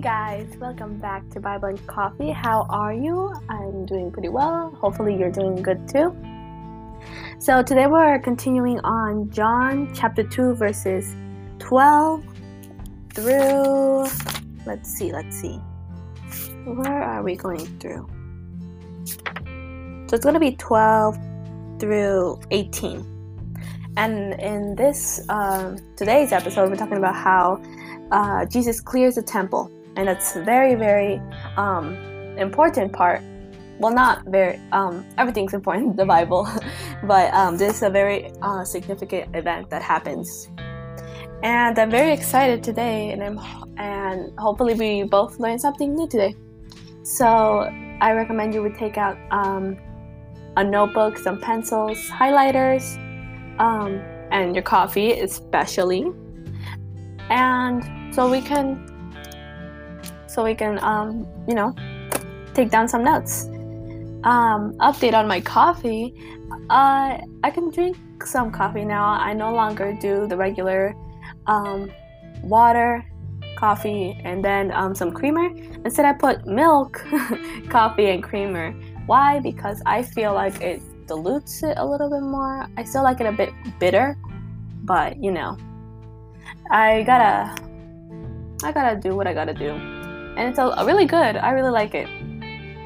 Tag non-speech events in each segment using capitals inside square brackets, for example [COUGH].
guys, welcome back to Bible and Coffee. How are you? I'm doing pretty well. Hopefully, you're doing good too. So, today we're continuing on John chapter 2, verses 12 through, let's see, let's see. Where are we going through? So, it's going to be 12 through 18. And in this, um, today's episode, we're talking about how uh, Jesus clears the temple, and a very, very um, important part. Well, not very. Um, everything's important in the Bible, [LAUGHS] but um, this is a very uh, significant event that happens, and I'm very excited today, and I'm and hopefully we both learn something new today. So I recommend you would take out um, a notebook, some pencils, highlighters, um, and your coffee, especially, and so we can so we can um, you know take down some notes. Um, update on my coffee. Uh, i can drink some coffee now. I no longer do the regular um, water coffee and then um, some creamer. Instead i put milk [LAUGHS] coffee and creamer. Why? Because i feel like it dilutes it a little bit more. I still like it a bit bitter but you know i gotta I gotta do what I gotta do. And it's a, really good. I really like it.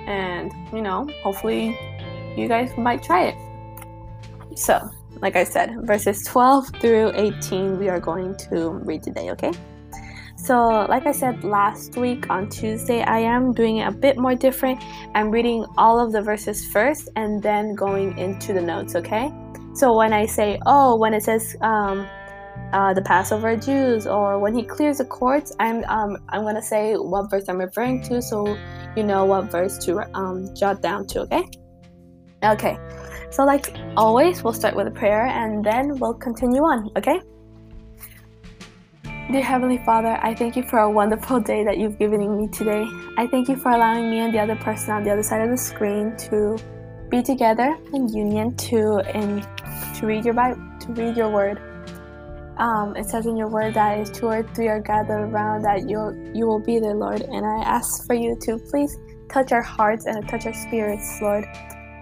And, you know, hopefully you guys might try it. So, like I said, verses 12 through 18 we are going to read today, okay? So, like I said last week on Tuesday, I am doing it a bit more different. I'm reading all of the verses first and then going into the notes, okay? So, when I say, oh, when it says, um, uh, the Passover Jews, or when he clears the courts, I'm um, I'm gonna say what verse I'm referring to, so you know what verse to um, jot down to. Okay. Okay. So like always, we'll start with a prayer and then we'll continue on. Okay. Dear Heavenly Father, I thank you for a wonderful day that you've given me today. I thank you for allowing me and the other person on the other side of the screen to be together in union to and to read your Bible, to read your word. Um, it says in your word that if two or three are gathered around, that you you will be there, Lord. And I ask for you to please touch our hearts and touch our spirits, Lord.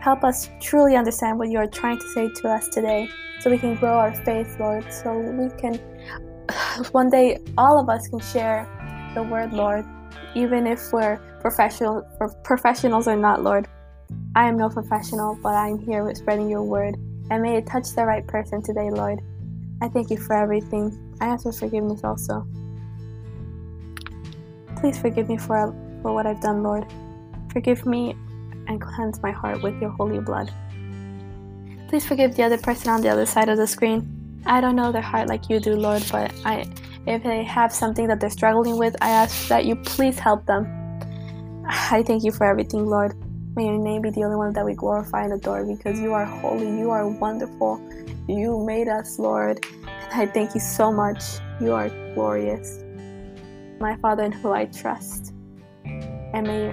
Help us truly understand what you are trying to say to us today, so we can grow our faith, Lord. So we can [SIGHS] one day all of us can share the word, Lord, even if we're professional or professionals or not, Lord. I am no professional, but I'm here with spreading your word, and may it touch the right person today, Lord. I thank you for everything. I ask for forgiveness also. Please forgive me for, for what I've done, Lord. Forgive me and cleanse my heart with your holy blood. Please forgive the other person on the other side of the screen. I don't know their heart like you do, Lord, but I if they have something that they're struggling with, I ask that you please help them. I thank you for everything, Lord. May your name be the only one that we glorify and adore because you are holy, you are wonderful, you made us, Lord. And I thank you so much. You are glorious. My Father in who I trust. And may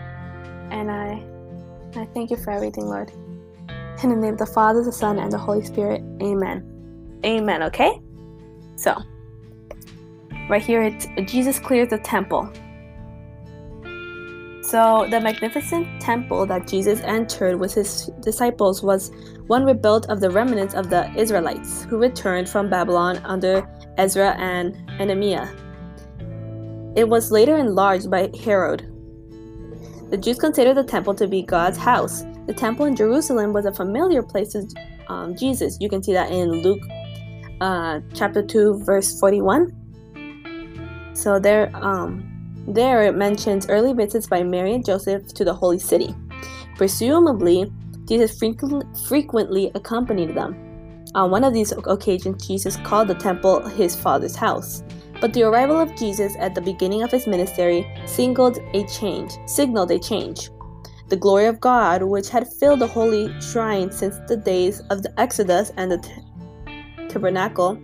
and I I thank you for everything, Lord. In the name of the Father, the Son, and the Holy Spirit. Amen. Amen, okay? So right here it's Jesus clears the temple. So, the magnificent temple that Jesus entered with his disciples was one rebuilt of the remnants of the Israelites who returned from Babylon under Ezra and Nehemiah. It was later enlarged by Herod. The Jews considered the temple to be God's house. The temple in Jerusalem was a familiar place to um, Jesus. You can see that in Luke uh, chapter 2, verse 41. So there, um, there it mentions early visits by Mary and Joseph to the holy city. Presumably, Jesus frequently accompanied them. On one of these occasions, Jesus called the temple his father's house. But the arrival of Jesus at the beginning of his ministry signaled a change, signaled a change. The glory of God, which had filled the holy shrine since the days of the Exodus and the t- tabernacle,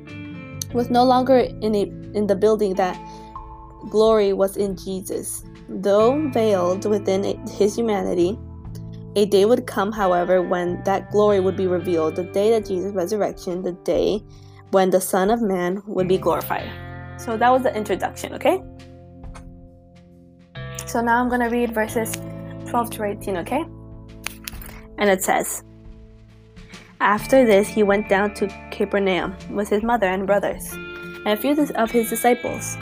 was no longer in, a, in the building that glory was in Jesus. Though veiled within his humanity, a day would come, however, when that glory would be revealed the day that Jesus' resurrection, the day when the Son of Man would be glorified. So that was the introduction, okay? So now I'm going to read verses 12 to 18, okay? And it says, After this, he went down to Capernaum with his mother and brothers, and a few of his disciples.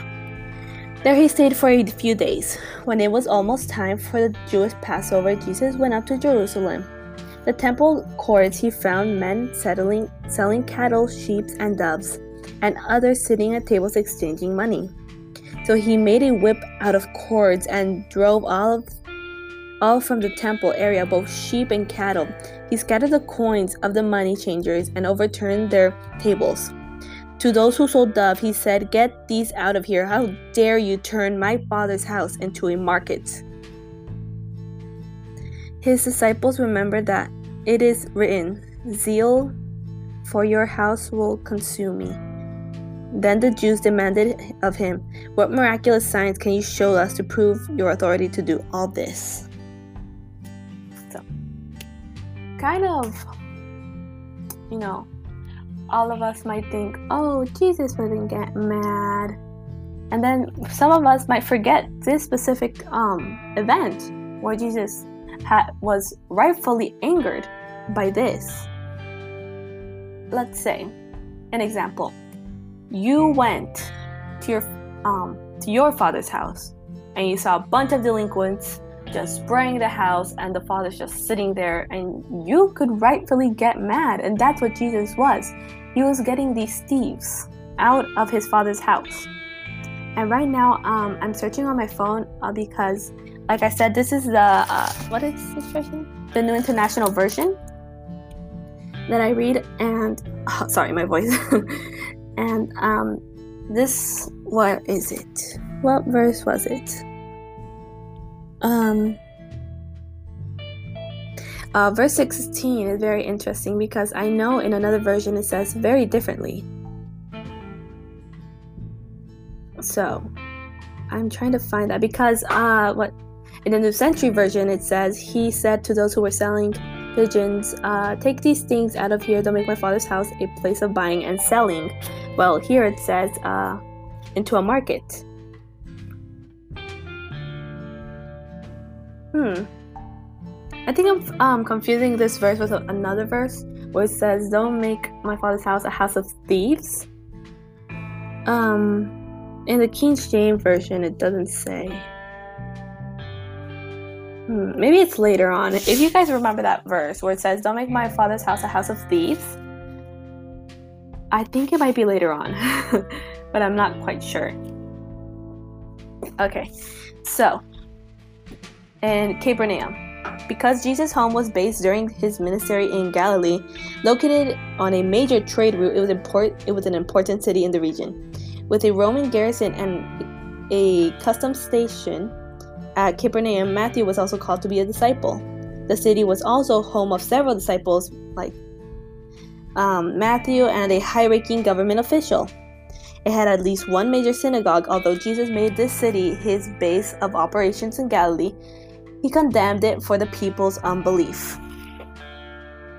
There he stayed for a few days. When it was almost time for the Jewish Passover, Jesus went up to Jerusalem. The temple courts he found men settling, selling cattle, sheep, and doves, and others sitting at tables exchanging money. So he made a whip out of cords and drove all of all from the temple area, both sheep and cattle. He scattered the coins of the money changers and overturned their tables. To those who sold dove, he said, Get these out of here. How dare you turn my father's house into a market? His disciples remembered that it is written, Zeal for your house will consume me. Then the Jews demanded of him, What miraculous signs can you show us to prove your authority to do all this? So, kind of, you know, all of us might think, oh, Jesus wouldn't get mad. And then some of us might forget this specific um, event where Jesus ha- was rightfully angered by this. Let's say, an example. You went to your um, to your father's house and you saw a bunch of delinquents just spraying the house and the father's just sitting there and you could rightfully get mad and that's what Jesus was he was getting these thieves out of his father's house. And right now, um, I'm searching on my phone uh, because, like I said, this is the uh, what is this version? The New International Version that I read. And [LAUGHS] oh, sorry, my voice. [LAUGHS] and um, this, what is it? What verse was it? Um, uh, verse 16 is very interesting because I know in another version it says very differently. So I'm trying to find that because uh, what in the New Century version it says he said to those who were selling pigeons, uh, "Take these things out of here. Don't make my father's house a place of buying and selling." Well, here it says uh, into a market. Hmm. I think I'm um, confusing this verse with another verse where it says, "Don't make my father's house a house of thieves." Um, in the King James version, it doesn't say. Hmm, maybe it's later on. If you guys remember that verse where it says, "Don't make my father's house a house of thieves," I think it might be later on, [LAUGHS] but I'm not quite sure. Okay, so in Capernaum because Jesus' home was based during his ministry in Galilee, located on a major trade route, it was, import- it was an important city in the region. With a Roman garrison and a customs station at Capernaum, Matthew was also called to be a disciple. The city was also home of several disciples, like um, Matthew and a high ranking government official. It had at least one major synagogue, although Jesus made this city his base of operations in Galilee he condemned it for the people's unbelief.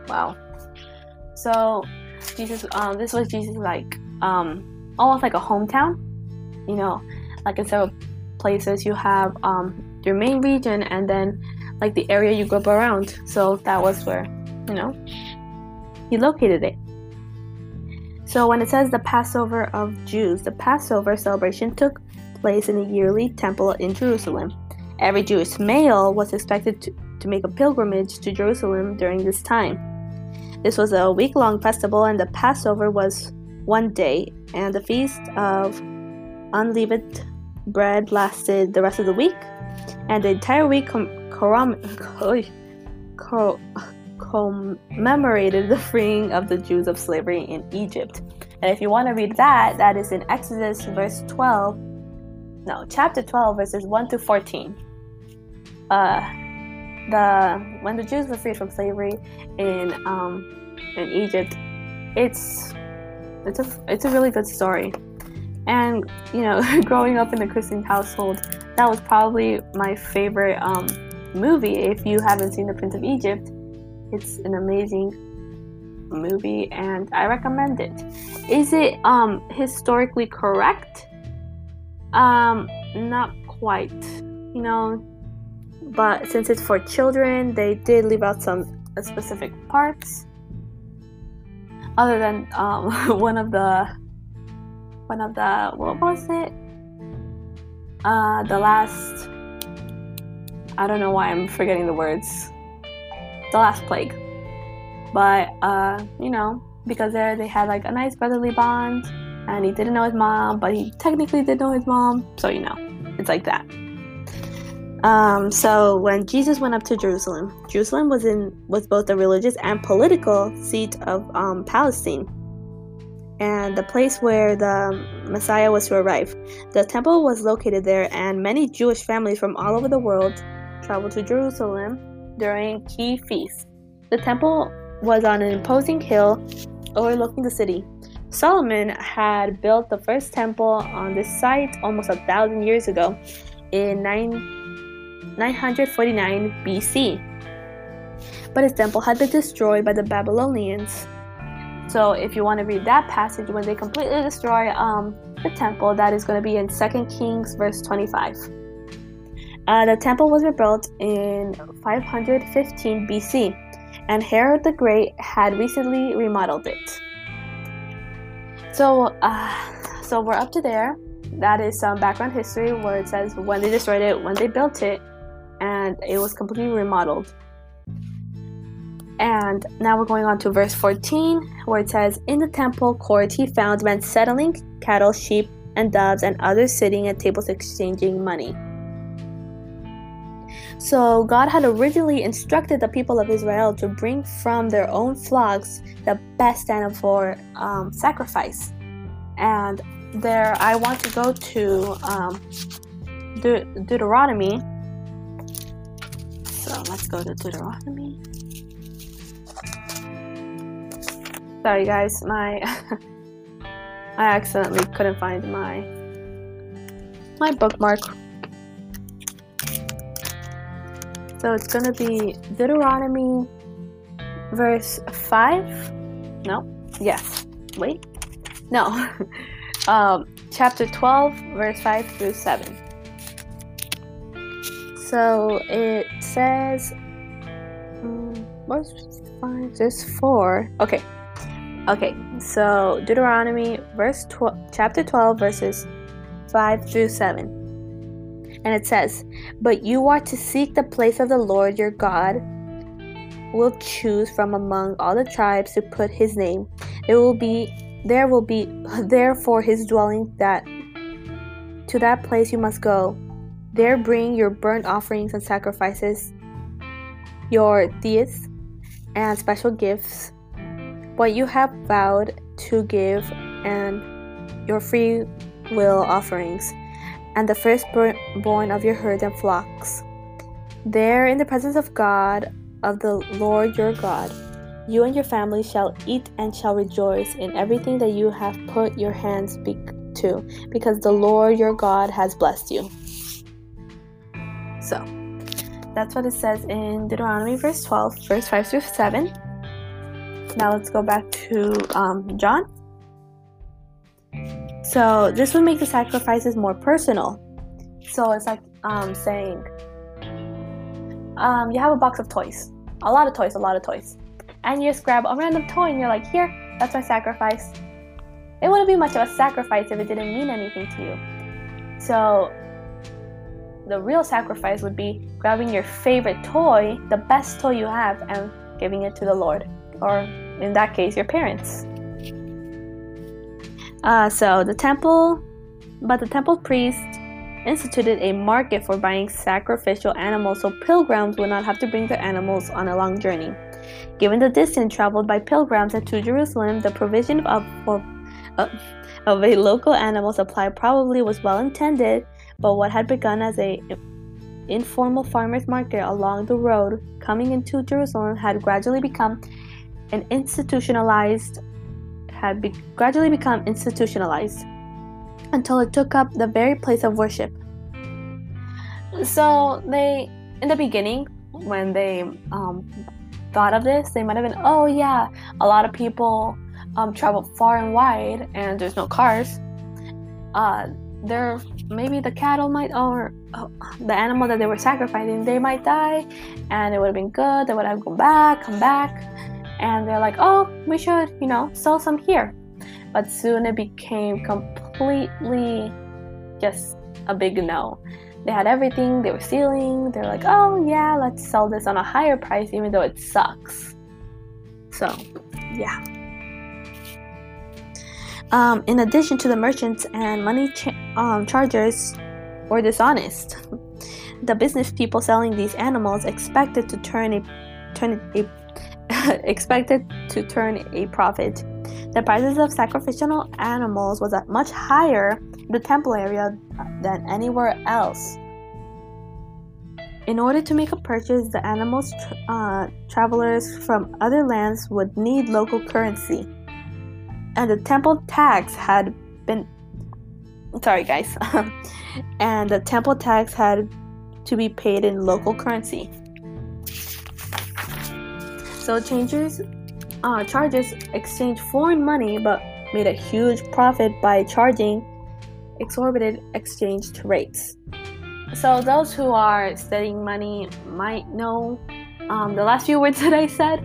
Wow. So Jesus, um, this was Jesus like um, almost like a hometown. You know, like in several places you have um, your main region and then like the area you grew up around. So that was where you know he located it. So when it says the Passover of Jews, the Passover celebration took place in the yearly temple in Jerusalem. Every Jewish male was expected to, to make a pilgrimage to Jerusalem during this time. This was a week long festival, and the Passover was one day, and the feast of unleavened bread lasted the rest of the week, and the entire week com- com- commemorated the freeing of the Jews of slavery in Egypt. And if you want to read that, that is in Exodus verse 12, no, chapter 12, verses 1 to 14 uh, the when the Jews were freed from slavery in um, in Egypt, it's it's a it's a really good story. And you know, [LAUGHS] growing up in a Christian household, that was probably my favorite um, movie. If you haven't seen The Prince of Egypt, it's an amazing movie, and I recommend it. Is it um, historically correct? Um, not quite you know. But since it's for children, they did leave out some specific parts. Other than um, [LAUGHS] one of the, one of the, what was it? Uh, the last, I don't know why I'm forgetting the words. The last plague. But, uh, you know, because there they had like a nice brotherly bond and he didn't know his mom, but he technically did know his mom. So, you know, it's like that. Um, so when Jesus went up to Jerusalem, Jerusalem was in was both the religious and political seat of um, Palestine, and the place where the Messiah was to arrive. The temple was located there, and many Jewish families from all over the world traveled to Jerusalem during key feasts. The temple was on an imposing hill overlooking the city. Solomon had built the first temple on this site almost a thousand years ago in 9, 949 BC. But his temple had been destroyed by the Babylonians. So, if you want to read that passage, when they completely destroy um, the temple, that is going to be in 2 Kings, verse 25. Uh, the temple was rebuilt in 515 BC, and Herod the Great had recently remodeled it. So, uh, so we're up to there. That is some background history where it says when they destroyed it, when they built it, and it was completely remodeled. And now we're going on to verse 14, where it says, In the temple court he found men settling cattle, sheep, and doves, and others sitting at tables exchanging money. So, God had originally instructed the people of Israel to bring from their own flocks the best animal for um, sacrifice. And there, I want to go to um, De- Deuteronomy. So, let's go to Deuteronomy. Sorry, guys, my [LAUGHS] I accidentally couldn't find my my bookmark. So it's gonna be Deuteronomy verse 5. No, yes. Wait. No. [LAUGHS] um, chapter 12, verse 5 through 7. So it says, um, what's 5? There's 4. Okay. Okay, so Deuteronomy verse 12, chapter 12 verses 5 through 7. And it says, "But you are to seek the place of the Lord your God will choose from among all the tribes to put his name. There will be there will be [LAUGHS] his dwelling that to that place you must go. There bring your burnt offerings and sacrifices, your tithes and special gifts, what you have vowed to give, and your free will offerings, and the firstborn of your herds and flocks. There, in the presence of God, of the Lord your God, you and your family shall eat and shall rejoice in everything that you have put your hands to, because the Lord your God has blessed you. So, that's what it says in Deuteronomy verse 12, verse 5 through 7. Now let's go back to um, John. So, this would make the sacrifices more personal. So, it's like um, saying, um, you have a box of toys, a lot of toys, a lot of toys and you just grab a random toy and you're like, here, that's my sacrifice. It wouldn't be much of a sacrifice if it didn't mean anything to you. So, the real sacrifice would be grabbing your favorite toy, the best toy you have, and giving it to the Lord, or in that case, your parents. Uh, so, the temple, but the temple priest instituted a market for buying sacrificial animals so pilgrims would not have to bring their animals on a long journey. Given the distance traveled by pilgrims to Jerusalem, the provision of, of, of a local animal supply probably was well intended, but what had begun as a informal farmers market along the road coming into Jerusalem had gradually become an institutionalized had be, gradually become institutionalized until it took up the very place of worship. So they, in the beginning, when they um, thought of this, they might have been, oh yeah, a lot of people um, travel far and wide and there's no cars. Uh, their maybe the cattle might or oh, the animal that they were sacrificing they might die and it would have been good they would have gone back come back and they're like oh we should you know sell some here. But soon it became completely just a big no. They had everything they were stealing. They're like oh yeah let's sell this on a higher price even though it sucks. So yeah. Um, in addition to the merchants and money cha- um, chargers were dishonest. The business people selling these animals expected to turn a turn a [LAUGHS] expected to turn a profit. The prices of sacrificial animals was much higher in the temple area than anywhere else. In order to make a purchase, the animals tra- uh, travelers from other lands would need local currency and the temple tax had been sorry guys [LAUGHS] and the temple tax had to be paid in local currency so changers uh, charges exchanged foreign money but made a huge profit by charging exorbitant exchange rates. So those who are studying money might know um, the last few words [LAUGHS] that I said,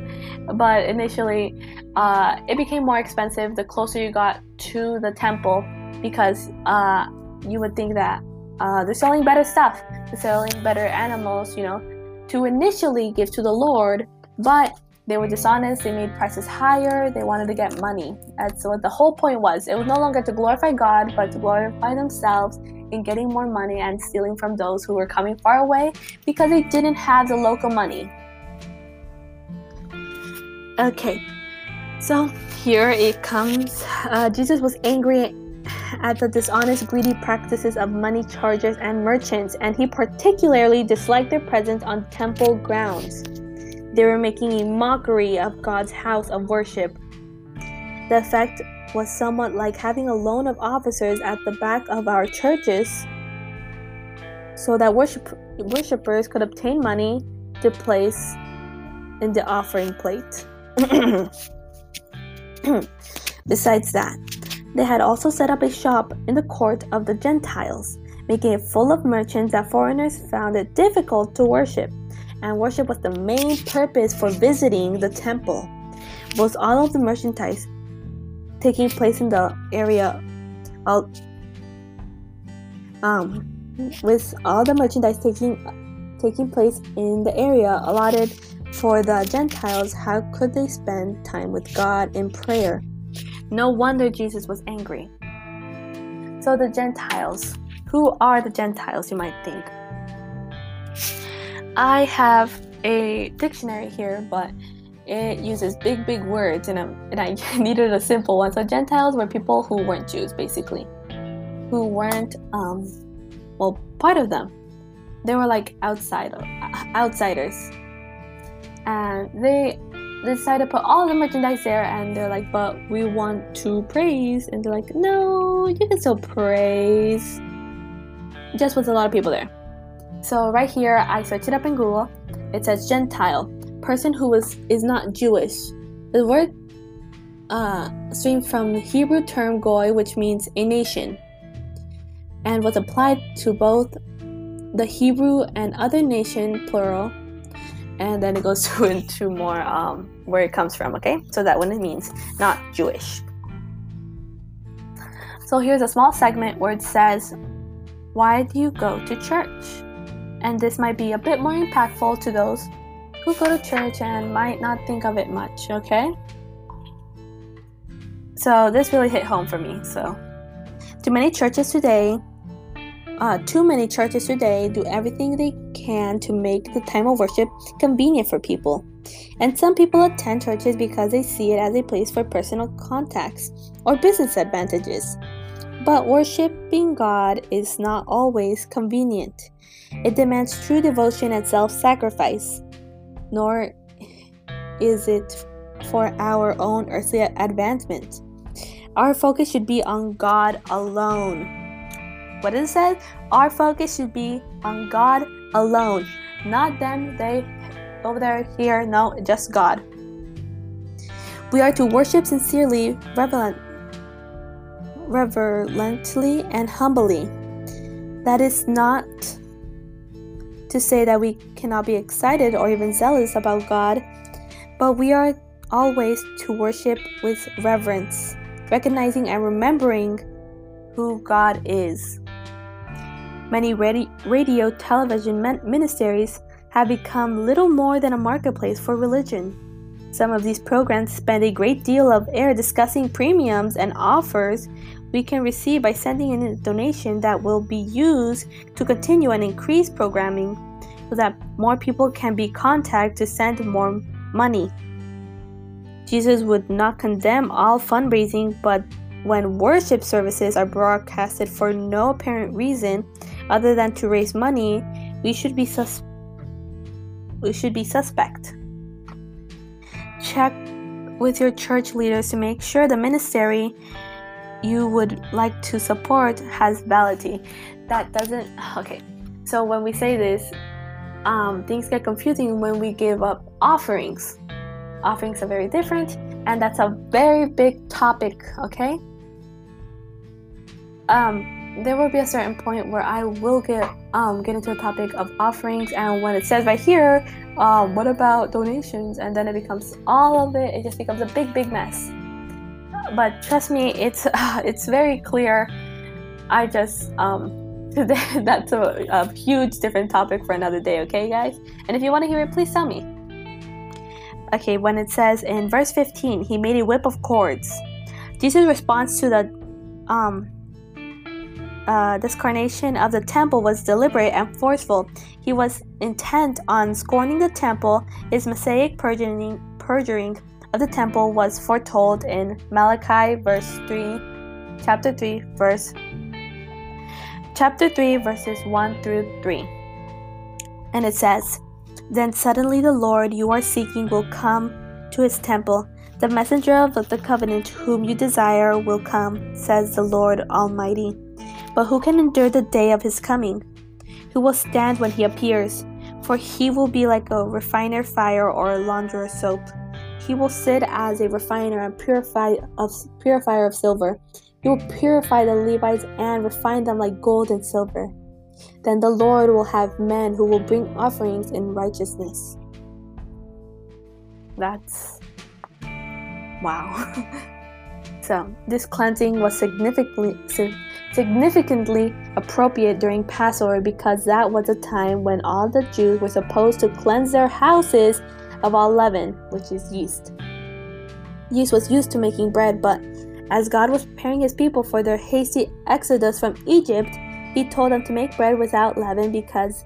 but initially uh, it became more expensive the closer you got to the temple because uh, you would think that uh, they're selling better stuff, they're selling better animals, you know, to initially give to the Lord, but they were dishonest, they made prices higher, they wanted to get money. That's what the whole point was. It was no longer to glorify God, but to glorify themselves in getting more money and stealing from those who were coming far away because they didn't have the local money. Okay, so here it comes. Uh, Jesus was angry at the dishonest, greedy practices of money chargers and merchants, and he particularly disliked their presence on temple grounds. They were making a mockery of God's house of worship. The effect was somewhat like having a loan of officers at the back of our churches so that worship, worshippers could obtain money to place in the offering plate. [COUGHS] Besides that, they had also set up a shop in the court of the Gentiles, making it full of merchants that foreigners found it difficult to worship, and worship was the main purpose for visiting the temple. Was all of the merchandise taking place in the area, all, um, with all the merchandise taking taking place in the area allotted for the Gentiles, how could they spend time with God in prayer? No wonder Jesus was angry. So, the Gentiles, who are the Gentiles, you might think? I have a dictionary here, but it uses big, big words, and, and I [LAUGHS] needed a simple one. So, Gentiles were people who weren't Jews, basically, who weren't, um, well, part of them. They were like outside, outsiders and they decided to put all the merchandise there and they're like but we want to praise and they're like no you can still praise just with a lot of people there so right here i searched it up in google it says gentile person who is is not jewish the word uh stream from the hebrew term goy which means a nation and was applied to both the hebrew and other nation plural and then it goes [LAUGHS] into more um, where it comes from, okay? So that one it means, not Jewish. So here's a small segment where it says, Why do you go to church? And this might be a bit more impactful to those who go to church and might not think of it much, okay? So this really hit home for me. So, too many churches today, uh, too many churches today do everything they can to make the time of worship convenient for people. And some people attend churches because they see it as a place for personal contacts or business advantages. But worshiping God is not always convenient. It demands true devotion and self sacrifice, nor is it for our own earthly advancement. Our focus should be on God alone. What it says, our focus should be on God alone, not them, they, over there, here, no, just God. We are to worship sincerely, reverent, reverently and humbly. That is not to say that we cannot be excited or even zealous about God, but we are always to worship with reverence, recognizing and remembering who God is. Many radio, television ministries have become little more than a marketplace for religion. Some of these programs spend a great deal of air discussing premiums and offers we can receive by sending in a donation that will be used to continue and increase programming so that more people can be contacted to send more money. Jesus would not condemn all fundraising, but when worship services are broadcasted for no apparent reason other than to raise money, we should be sus- we should be suspect. Check with your church leaders to make sure the ministry you would like to support has validity. That doesn't okay. So when we say this, um, things get confusing when we give up offerings. Offerings are very different, and that's a very big topic. Okay. Um, there will be a certain point where I will get um, get into the topic of offerings, and when it says right here, um, what about donations, and then it becomes all of it. It just becomes a big, big mess. But trust me, it's [LAUGHS] uh, it's very clear. I just um, [LAUGHS] that's a, a huge different topic for another day. Okay, guys. And if you want to hear it, please tell me. Okay, when it says in verse 15, he made a whip of cords. Jesus' response to the um, uh, discarnation of the temple was deliberate and forceful. He was intent on scorning the temple. His messianic perjuring, perjuring of the temple was foretold in Malachi verse 3, chapter 3, verse chapter 3 verses 1 through 3. And it says, Then suddenly the Lord you are seeking will come to his temple. The messenger of the covenant whom you desire will come, says the Lord Almighty. But who can endure the day of his coming? Who will stand when he appears? For he will be like a refiner fire or a launderer soap. He will sit as a refiner and purify of, purifier of silver. He will purify the Levites and refine them like gold and silver. Then the Lord will have men who will bring offerings in righteousness. That's wow. [LAUGHS] so, this cleansing was significantly significantly appropriate during Passover because that was a time when all the Jews were supposed to cleanse their houses of all leaven, which is yeast. Yeast was used to making bread, but as God was preparing his people for their hasty exodus from Egypt, he told them to make bread without leaven because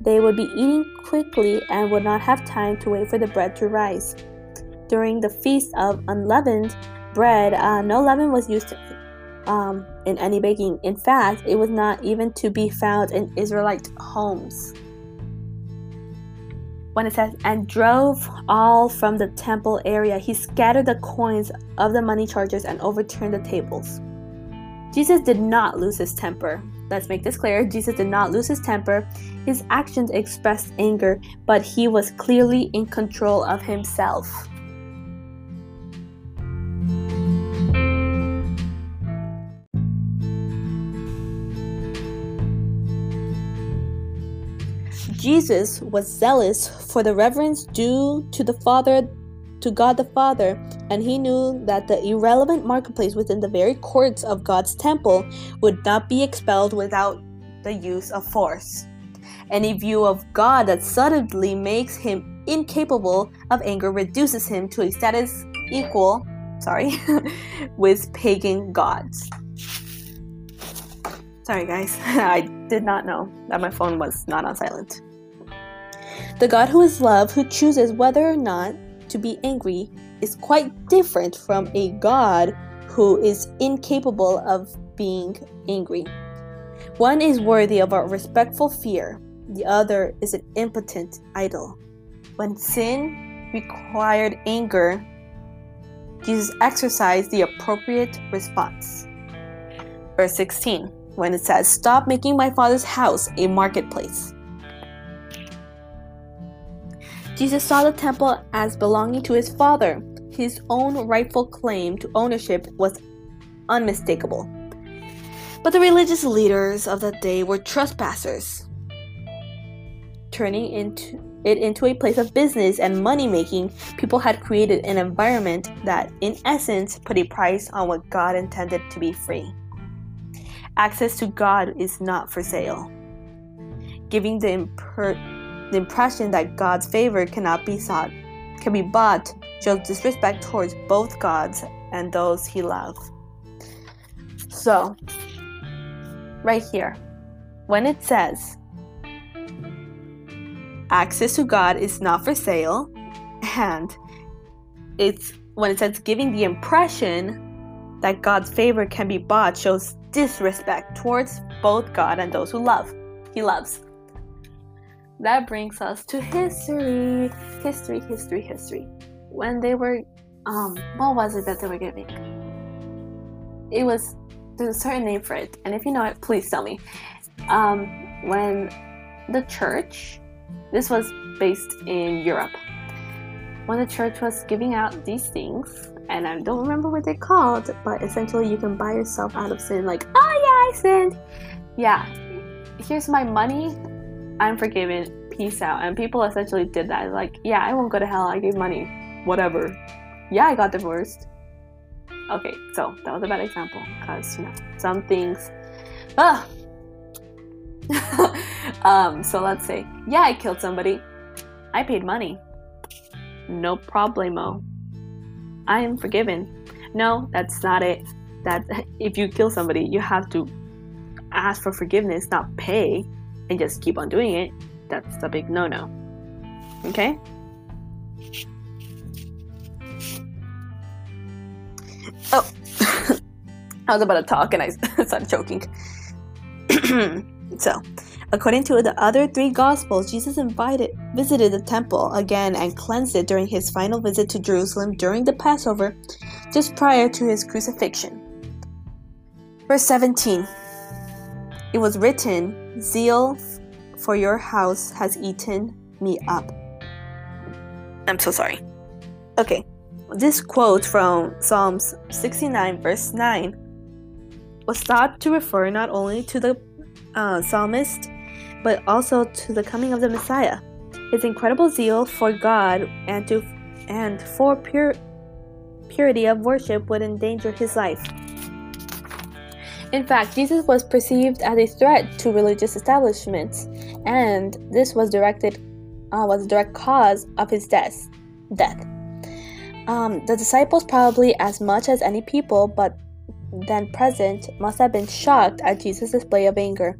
they would be eating quickly and would not have time to wait for the bread to rise. During the feast of unleavened bread, uh, no leaven was used um, in any baking. In fact, it was not even to be found in Israelite homes. When it says, and drove all from the temple area, he scattered the coins of the money chargers and overturned the tables. Jesus did not lose his temper. Let's make this clear. Jesus did not lose his temper. His actions expressed anger, but he was clearly in control of himself. Jesus was zealous for the reverence due to the Father to God the Father, and he knew that the irrelevant marketplace within the very courts of God's temple would not be expelled without the use of force. Any view of God that suddenly makes him incapable of anger reduces him to a status equal, sorry, [LAUGHS] with pagan gods. Sorry guys, [LAUGHS] I did not know that my phone was not on silent. The God who is love, who chooses whether or not to be angry, is quite different from a God who is incapable of being angry. One is worthy of our respectful fear, the other is an impotent idol. When sin required anger, Jesus exercised the appropriate response. Verse 16, when it says, Stop making my father's house a marketplace. Jesus saw the temple as belonging to his father. His own rightful claim to ownership was unmistakable. But the religious leaders of that day were trespassers, turning into it into a place of business and money making. People had created an environment that, in essence, put a price on what God intended to be free. Access to God is not for sale, giving the, imper- the impression that God's favor cannot be sought, can be bought, shows disrespect towards both gods and those he loves. So, right here, when it says, access to God is not for sale, and it's when it says giving the impression that God's favor can be bought shows disrespect towards both God and those who love. He loves. That brings us to history, history, history, history. When they were, um, what was it that they were giving? It was there's a certain name for it, and if you know it, please tell me. Um, when the church, this was based in Europe, when the church was giving out these things, and I don't remember what they're called, but essentially you can buy yourself out of sin, like, oh yeah, I sinned. Yeah, here's my money, I'm forgiven, peace out. And people essentially did that. Like, yeah, I won't go to hell, I gave money, whatever. Yeah, I got divorced. Okay, so that was a bad example because you know some things. Ah. [LAUGHS] um, so let's say, yeah, I killed somebody. I paid money. No problemo. I am forgiven. No, that's not it. That [LAUGHS] if you kill somebody, you have to ask for forgiveness, not pay, and just keep on doing it. That's a big no-no. Okay. Oh, [LAUGHS] I was about to talk and I [LAUGHS] started choking. [CLEARS THROAT] so, according to the other three Gospels, Jesus invited, visited the temple again and cleansed it during his final visit to Jerusalem during the Passover, just prior to his crucifixion. Verse 17 It was written, Zeal for your house has eaten me up. I'm so sorry. Okay, this quote from Psalms 69, verse 9, was thought to refer not only to the uh, psalmist, but also to the coming of the Messiah. His incredible zeal for God and to and for pure purity of worship would endanger his life. In fact, Jesus was perceived as a threat to religious establishments, and this was directed uh, was a direct cause of his death. Death. Um, the disciples, probably as much as any people, but then present, must have been shocked at Jesus' display of anger.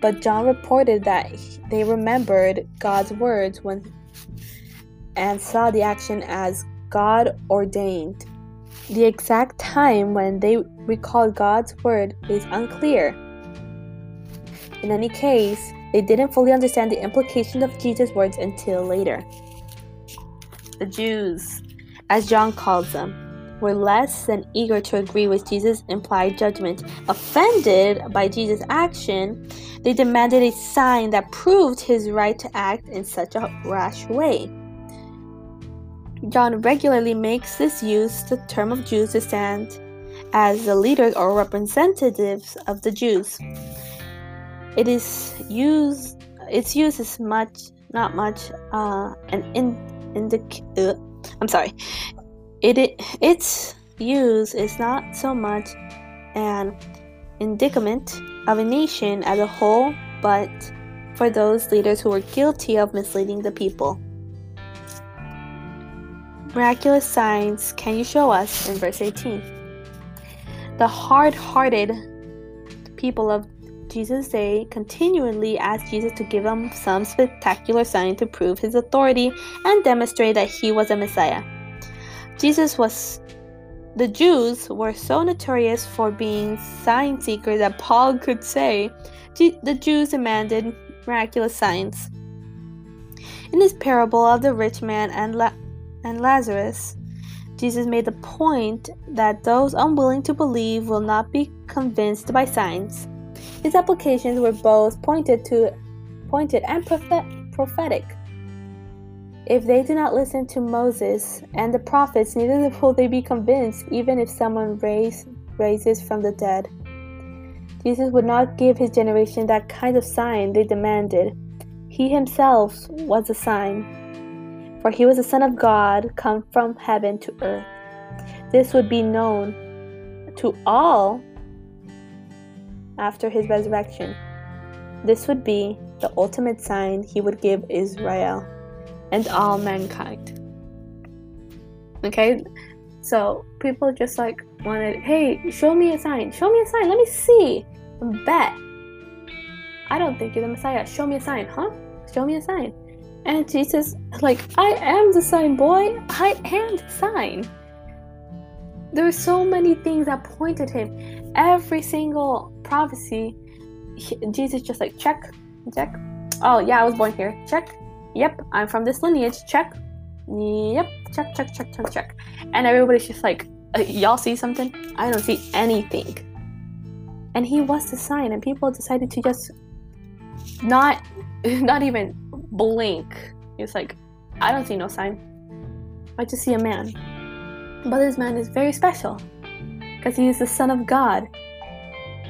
But John reported that they remembered God's words when and saw the action as God ordained. The exact time when they recalled God's word is unclear. In any case, they didn't fully understand the implications of Jesus' words until later. The Jews as John calls them, were less than eager to agree with Jesus' implied judgment. Offended by Jesus' action, they demanded a sign that proved his right to act in such a rash way. John regularly makes this use the term of Jews to stand as the leaders or representatives of the Jews. It is used its use is much not much uh, an in, indic- uh, I'm sorry. It, it its use is not so much an indicament of a nation as a whole, but for those leaders who were guilty of misleading the people. Miraculous signs can you show us in verse 18? The hard hearted people of Jesus' day continually asked Jesus to give them some spectacular sign to prove his authority and demonstrate that he was a Messiah. Jesus was the Jews were so notorious for being sign seekers that Paul could say the Jews demanded miraculous signs. In his parable of the rich man and, and Lazarus, Jesus made the point that those unwilling to believe will not be convinced by signs. His applications were both pointed to pointed and prophetic. If they do not listen to Moses and the prophets, neither will they be convinced, even if someone raise, raises from the dead. Jesus would not give his generation that kind of sign they demanded. He himself was a sign, for he was the Son of God come from heaven to earth. This would be known to all after his resurrection. This would be the ultimate sign he would give Israel and all mankind. Okay? So people just like wanted, hey, show me a sign. Show me a sign. Let me see. Bet. I don't think you're the Messiah. Show me a sign, huh? Show me a sign. And Jesus, like, I am the sign, boy. I am the sign. There were so many things that pointed him. Every single prophecy, Jesus just like, check, check. Oh, yeah, I was born here. Check. Yep, I'm from this lineage. Check. Yep, check, check, check, check, check. And everybody's just like, uh, y'all see something? I don't see anything. And he was the sign, and people decided to just not, [LAUGHS] not even blink. It's like, I don't see no sign. I just see a man. But this man is very special because he is the Son of God,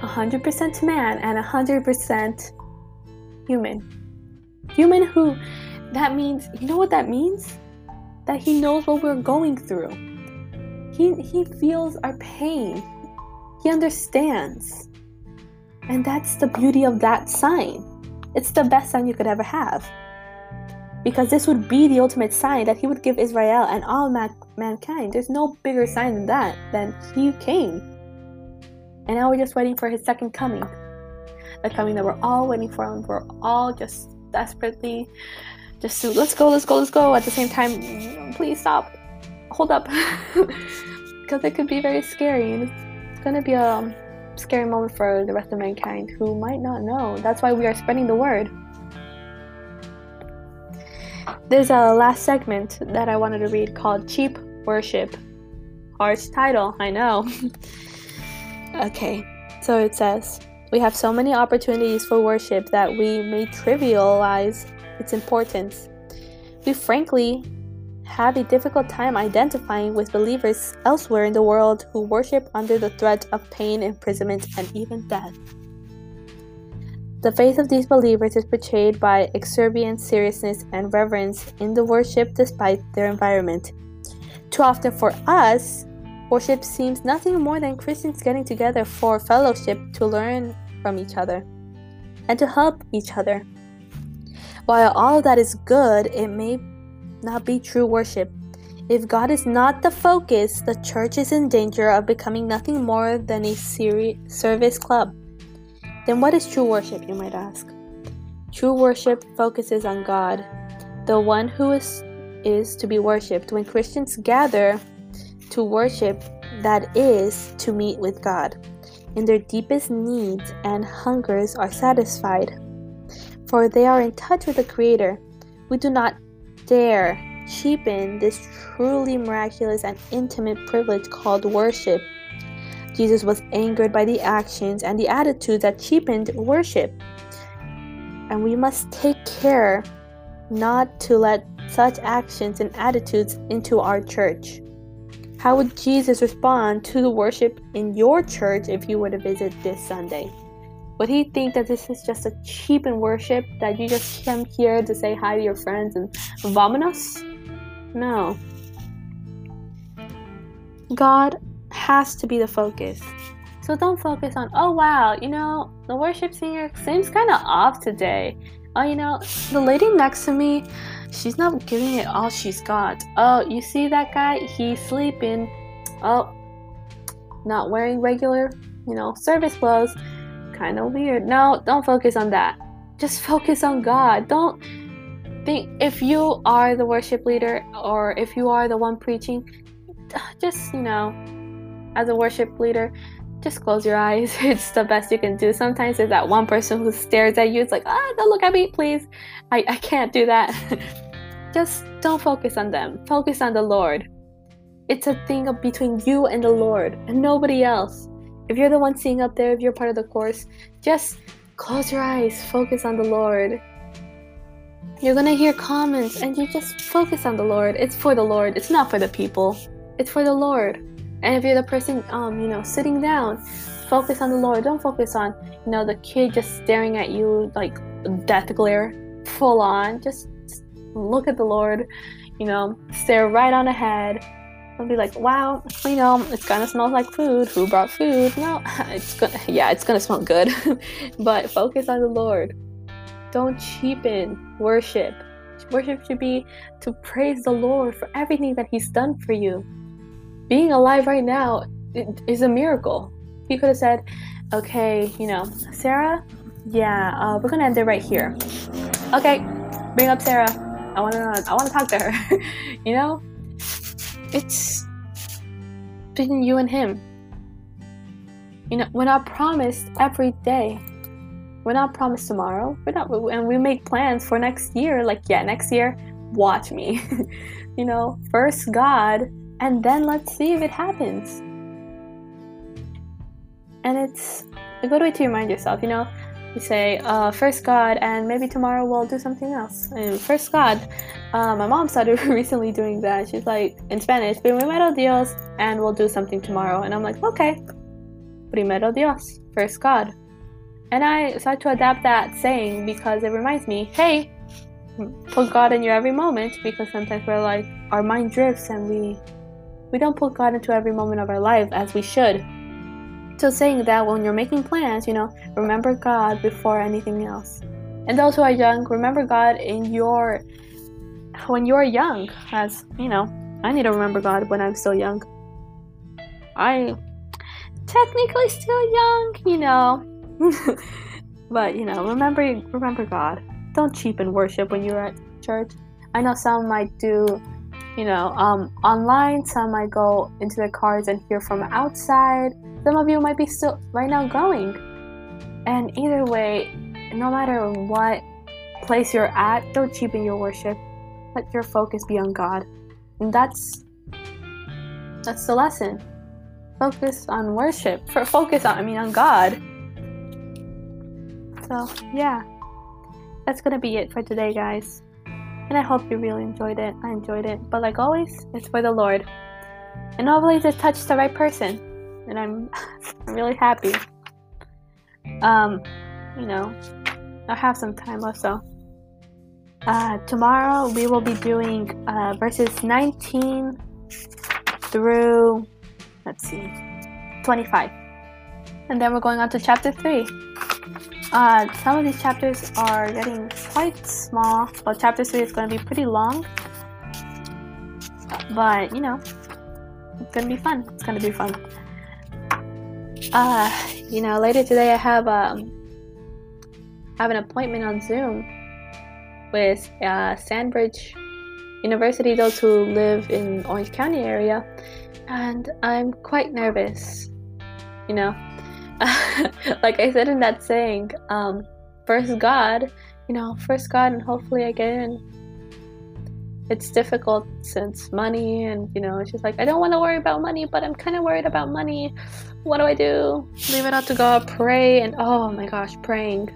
100% man and 100% human. Human who, that means, you know what that means? That he knows what we're going through. He, he feels our pain. He understands. And that's the beauty of that sign. It's the best sign you could ever have. Because this would be the ultimate sign that he would give Israel and all man- mankind. There's no bigger sign than that, than he came. And now we're just waiting for his second coming. The coming that we're all waiting for, and we're all just desperately just to let's go, let's go, let's go. At the same time, please stop hold up [LAUGHS] because it could be very scary and it's to be a scary moment for the rest of mankind who might not know that's why we are spreading the word there's a last segment that i wanted to read called cheap worship. Harsh title i know. [LAUGHS] Okay so it says we have so many opportunities for worship that we may trivialize its importance. We frankly have a difficult time identifying with believers elsewhere in the world who worship under the threat of pain, imprisonment, and even death. The faith of these believers is portrayed by exuberant seriousness and reverence in the worship despite their environment. Too often for us, worship seems nothing more than Christians getting together for fellowship to learn from each other and to help each other. While all of that is good, it may not be true worship. If God is not the focus, the church is in danger of becoming nothing more than a service club. Then, what is true worship, you might ask? True worship focuses on God, the one who is, is to be worshipped. When Christians gather to worship, that is to meet with God, and their deepest needs and hungers are satisfied, for they are in touch with the Creator. We do not dare cheapen this truly miraculous and intimate privilege called worship. Jesus was angered by the actions and the attitudes that cheapened worship. And we must take care not to let such actions and attitudes into our church. How would Jesus respond to the worship in your church if you were to visit this Sunday? Would he think that this is just a cheapened worship that you just come here to say hi to your friends and vamonos? No. God has to be the focus. So don't focus on, oh wow, you know, the worship singer seems kind of off today. Oh, you know, the lady next to me, she's not giving it all she's got. Oh, you see that guy? He's sleeping. Oh, not wearing regular, you know, service clothes kind of weird. No, don't focus on that. Just focus on God. Don't think if you are the worship leader or if you are the one preaching, just, you know, as a worship leader, just close your eyes. [LAUGHS] It's the best you can do. Sometimes there's that one person who stares at you. It's like, ah, don't look at me, please. I, I can't do that. [LAUGHS] just don't focus on them. Focus on the Lord. It's a thing between you and the Lord and nobody else. If you're the one seeing up there, if you're part of the course, just close your eyes, focus on the Lord. You're gonna hear comments and you just focus on the Lord. It's for the Lord, it's not for the people, it's for the Lord. And if you're the person, um, you know, sitting down, focus on the Lord. Don't focus on, you know, the kid just staring at you like death glare, full on. Just, look at the Lord, you know, stare right on ahead. Don't be like, wow, you know, it's gonna smell like food. Who brought food? No, [LAUGHS] it's gonna, yeah, it's gonna smell good. [LAUGHS] but focus on the Lord. Don't cheapen worship. Worship should be to praise the Lord for everything that He's done for you. Being alive right now is a miracle. He could have said, okay, you know, Sarah, yeah, uh, we're gonna end it right here. Okay, bring up Sarah. I wanna, I wanna talk to her. [LAUGHS] you know, it's between you and him. You know, we're not promised every day. We're not promised tomorrow. We're not, and we make plans for next year. Like, yeah, next year, watch me. [LAUGHS] you know, first God, and then let's see if it happens. And it's a good way to remind yourself, you know, you say, uh, first God, and maybe tomorrow we'll do something else. And first God, uh, my mom started [LAUGHS] recently doing that. She's like, in Spanish, primero Dios, and we'll do something tomorrow. And I'm like, okay, primero Dios, first God. And I start to adapt that saying because it reminds me, hey, put God in your every moment because sometimes we're like, our mind drifts and we we don't put God into every moment of our life as we should. So saying that when you're making plans, you know, remember God before anything else. And those who are young, remember God in your when you're young, as you know, I need to remember God when I'm still young. I technically still young, you know. [LAUGHS] but you know, remember remember God. Don't cheapen worship when you're at church. I know some might do, you know, um, online. Some might go into their cars and hear from outside. Some of you might be still right now going. And either way, no matter what place you're at, don't cheapen your worship. Let your focus be on God. And that's that's the lesson. Focus on worship. For [LAUGHS] focus on I mean on God. So yeah. That's gonna be it for today guys. And I hope you really enjoyed it. I enjoyed it. But like always, it's for the Lord. And hopefully it touched the right person and I'm [LAUGHS] really happy. Um, you know, I have some time left, so. Uh, tomorrow we will be doing uh, verses 19 through, let's see, 25. And then we're going on to chapter 3. Uh, some of these chapters are getting quite small, but chapter 3 is going to be pretty long. But, you know, it's going to be fun. It's going to be fun. Uh, you know, later today I have um have an appointment on Zoom with uh, Sandbridge University, those who live in Orange County area, and I'm quite nervous. You know, [LAUGHS] like I said in that saying, um, first God, you know, first God, and hopefully I get in it's difficult since money and you know it's just like i don't want to worry about money but i'm kind of worried about money. What do i do? Leave it out to god pray and oh my gosh praying.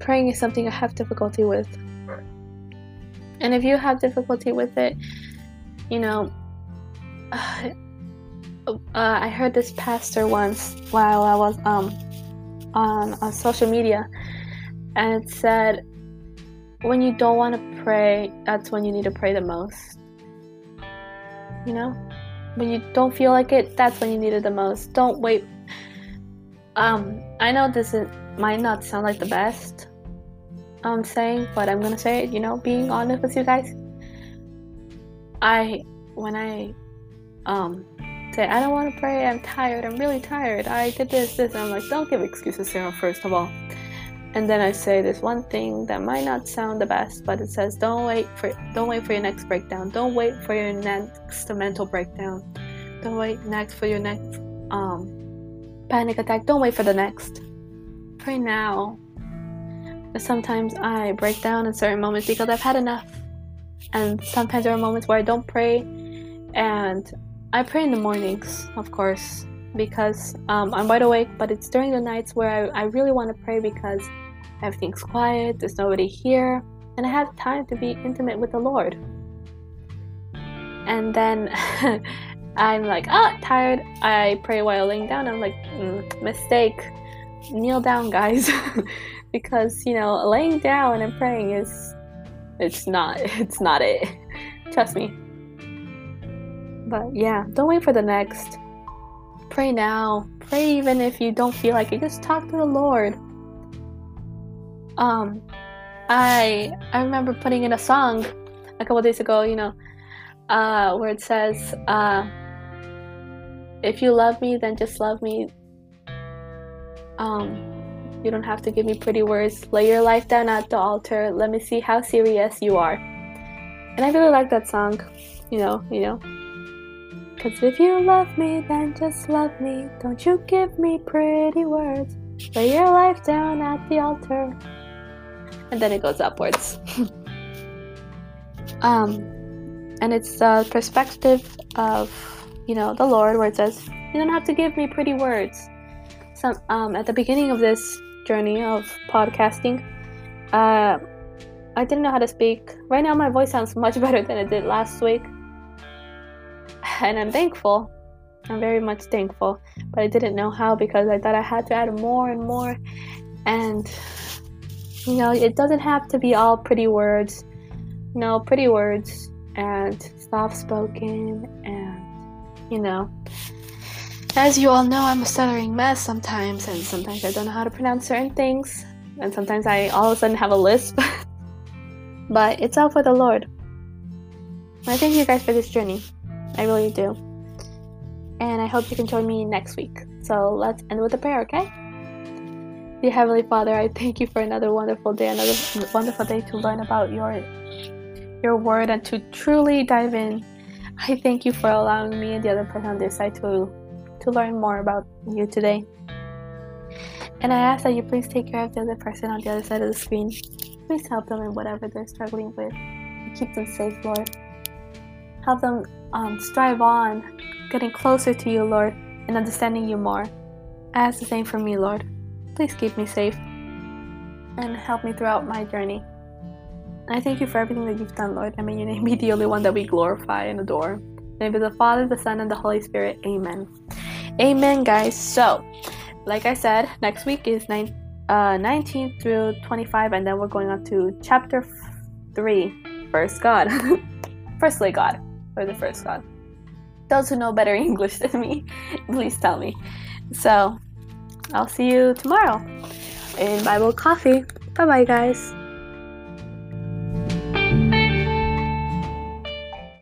Praying is something i have difficulty with. And if you have difficulty with it you know [SIGHS] i heard this pastor once while i was um on, on social media and it said when you don't want to pray, that's when you need to pray the most. You know? When you don't feel like it, that's when you need it the most. Don't wait. Um, I know this is, might not sound like the best I'm saying, but I'm gonna say it, you know, being honest with you guys. I when I um say I don't want to pray, I'm tired, I'm really tired, I did this, this, and I'm like, don't give excuses, Sarah, first of all. And then I say this one thing that might not sound the best, but it says don't wait for don't wait for your next breakdown. Don't wait for your next mental breakdown. Don't wait next for your next um panic attack. Don't wait for the next. Pray now. Sometimes I break down in certain moments because I've had enough. And sometimes there are moments where I don't pray and I pray in the mornings, of course, because um, I'm wide awake, but it's during the nights where I, I really want to pray because Everything's quiet, there's nobody here, and I have time to be intimate with the Lord. And then [LAUGHS] I'm like, ah, tired. I pray while laying down. I'm like, mm, mistake. Kneel down, guys, [LAUGHS] because you know, laying down and praying is, it's not, [LAUGHS] it's not it. Trust me. But yeah, don't wait for the next. Pray now. Pray even if you don't feel like it. Just talk to the Lord. Um, I I remember putting in a song a couple days ago. You know, uh, where it says, uh, "If you love me, then just love me." Um, you don't have to give me pretty words. Lay your life down at the altar. Let me see how serious you are. And I really like that song. You know, you know. Cause if you love me, then just love me. Don't you give me pretty words. Lay your life down at the altar. And then it goes upwards. [LAUGHS] um, and it's the perspective of, you know, the Lord, where it says, "You don't have to give me pretty words." Some um, at the beginning of this journey of podcasting, uh, I didn't know how to speak. Right now, my voice sounds much [LAUGHS] better than it did last week [LAUGHS] and I'm thankful. I'm very much thankful, but I didn't know how because I thought I had to add more and more. And you know, it doesn't have to be all pretty words. No, pretty words and soft spoken and you know. As you all know, I'm a stuttering mess sometimes, and sometimes I don't know how to pronounce certain things, and sometimes I all of a sudden have a lisp. [LAUGHS] but it's all for the Lord. I thank you guys for this journey. I really do. And I hope you can join me next week. So let's end with a prayer, okay? Dear Heavenly Father, I thank you for another wonderful day, another wonderful day to learn about your your word and to truly dive in. I thank you for allowing me and the other person on this side to to learn more about you today. And I ask that you please take care of the other person on the other side of the screen. Please help them in whatever they're struggling with. Keep them safe, Lord. Help them um, strive on, getting closer to you, Lord, and understanding you more. I ask the same for me, Lord. Please keep me safe and help me throughout my journey. I thank you for everything that you've done, Lord, and may your name be the only one that we glorify and adore. In the name of the Father, the Son, and the Holy Spirit. Amen. Amen, guys. So, like I said, next week is nine, uh, 19 through 25, and then we're going on to chapter 3, First God. [LAUGHS] Firstly, God or the first God. Those who know better [LAUGHS] English than me, please tell me. So, I'll see you tomorrow in Bible Coffee. Bye bye, guys.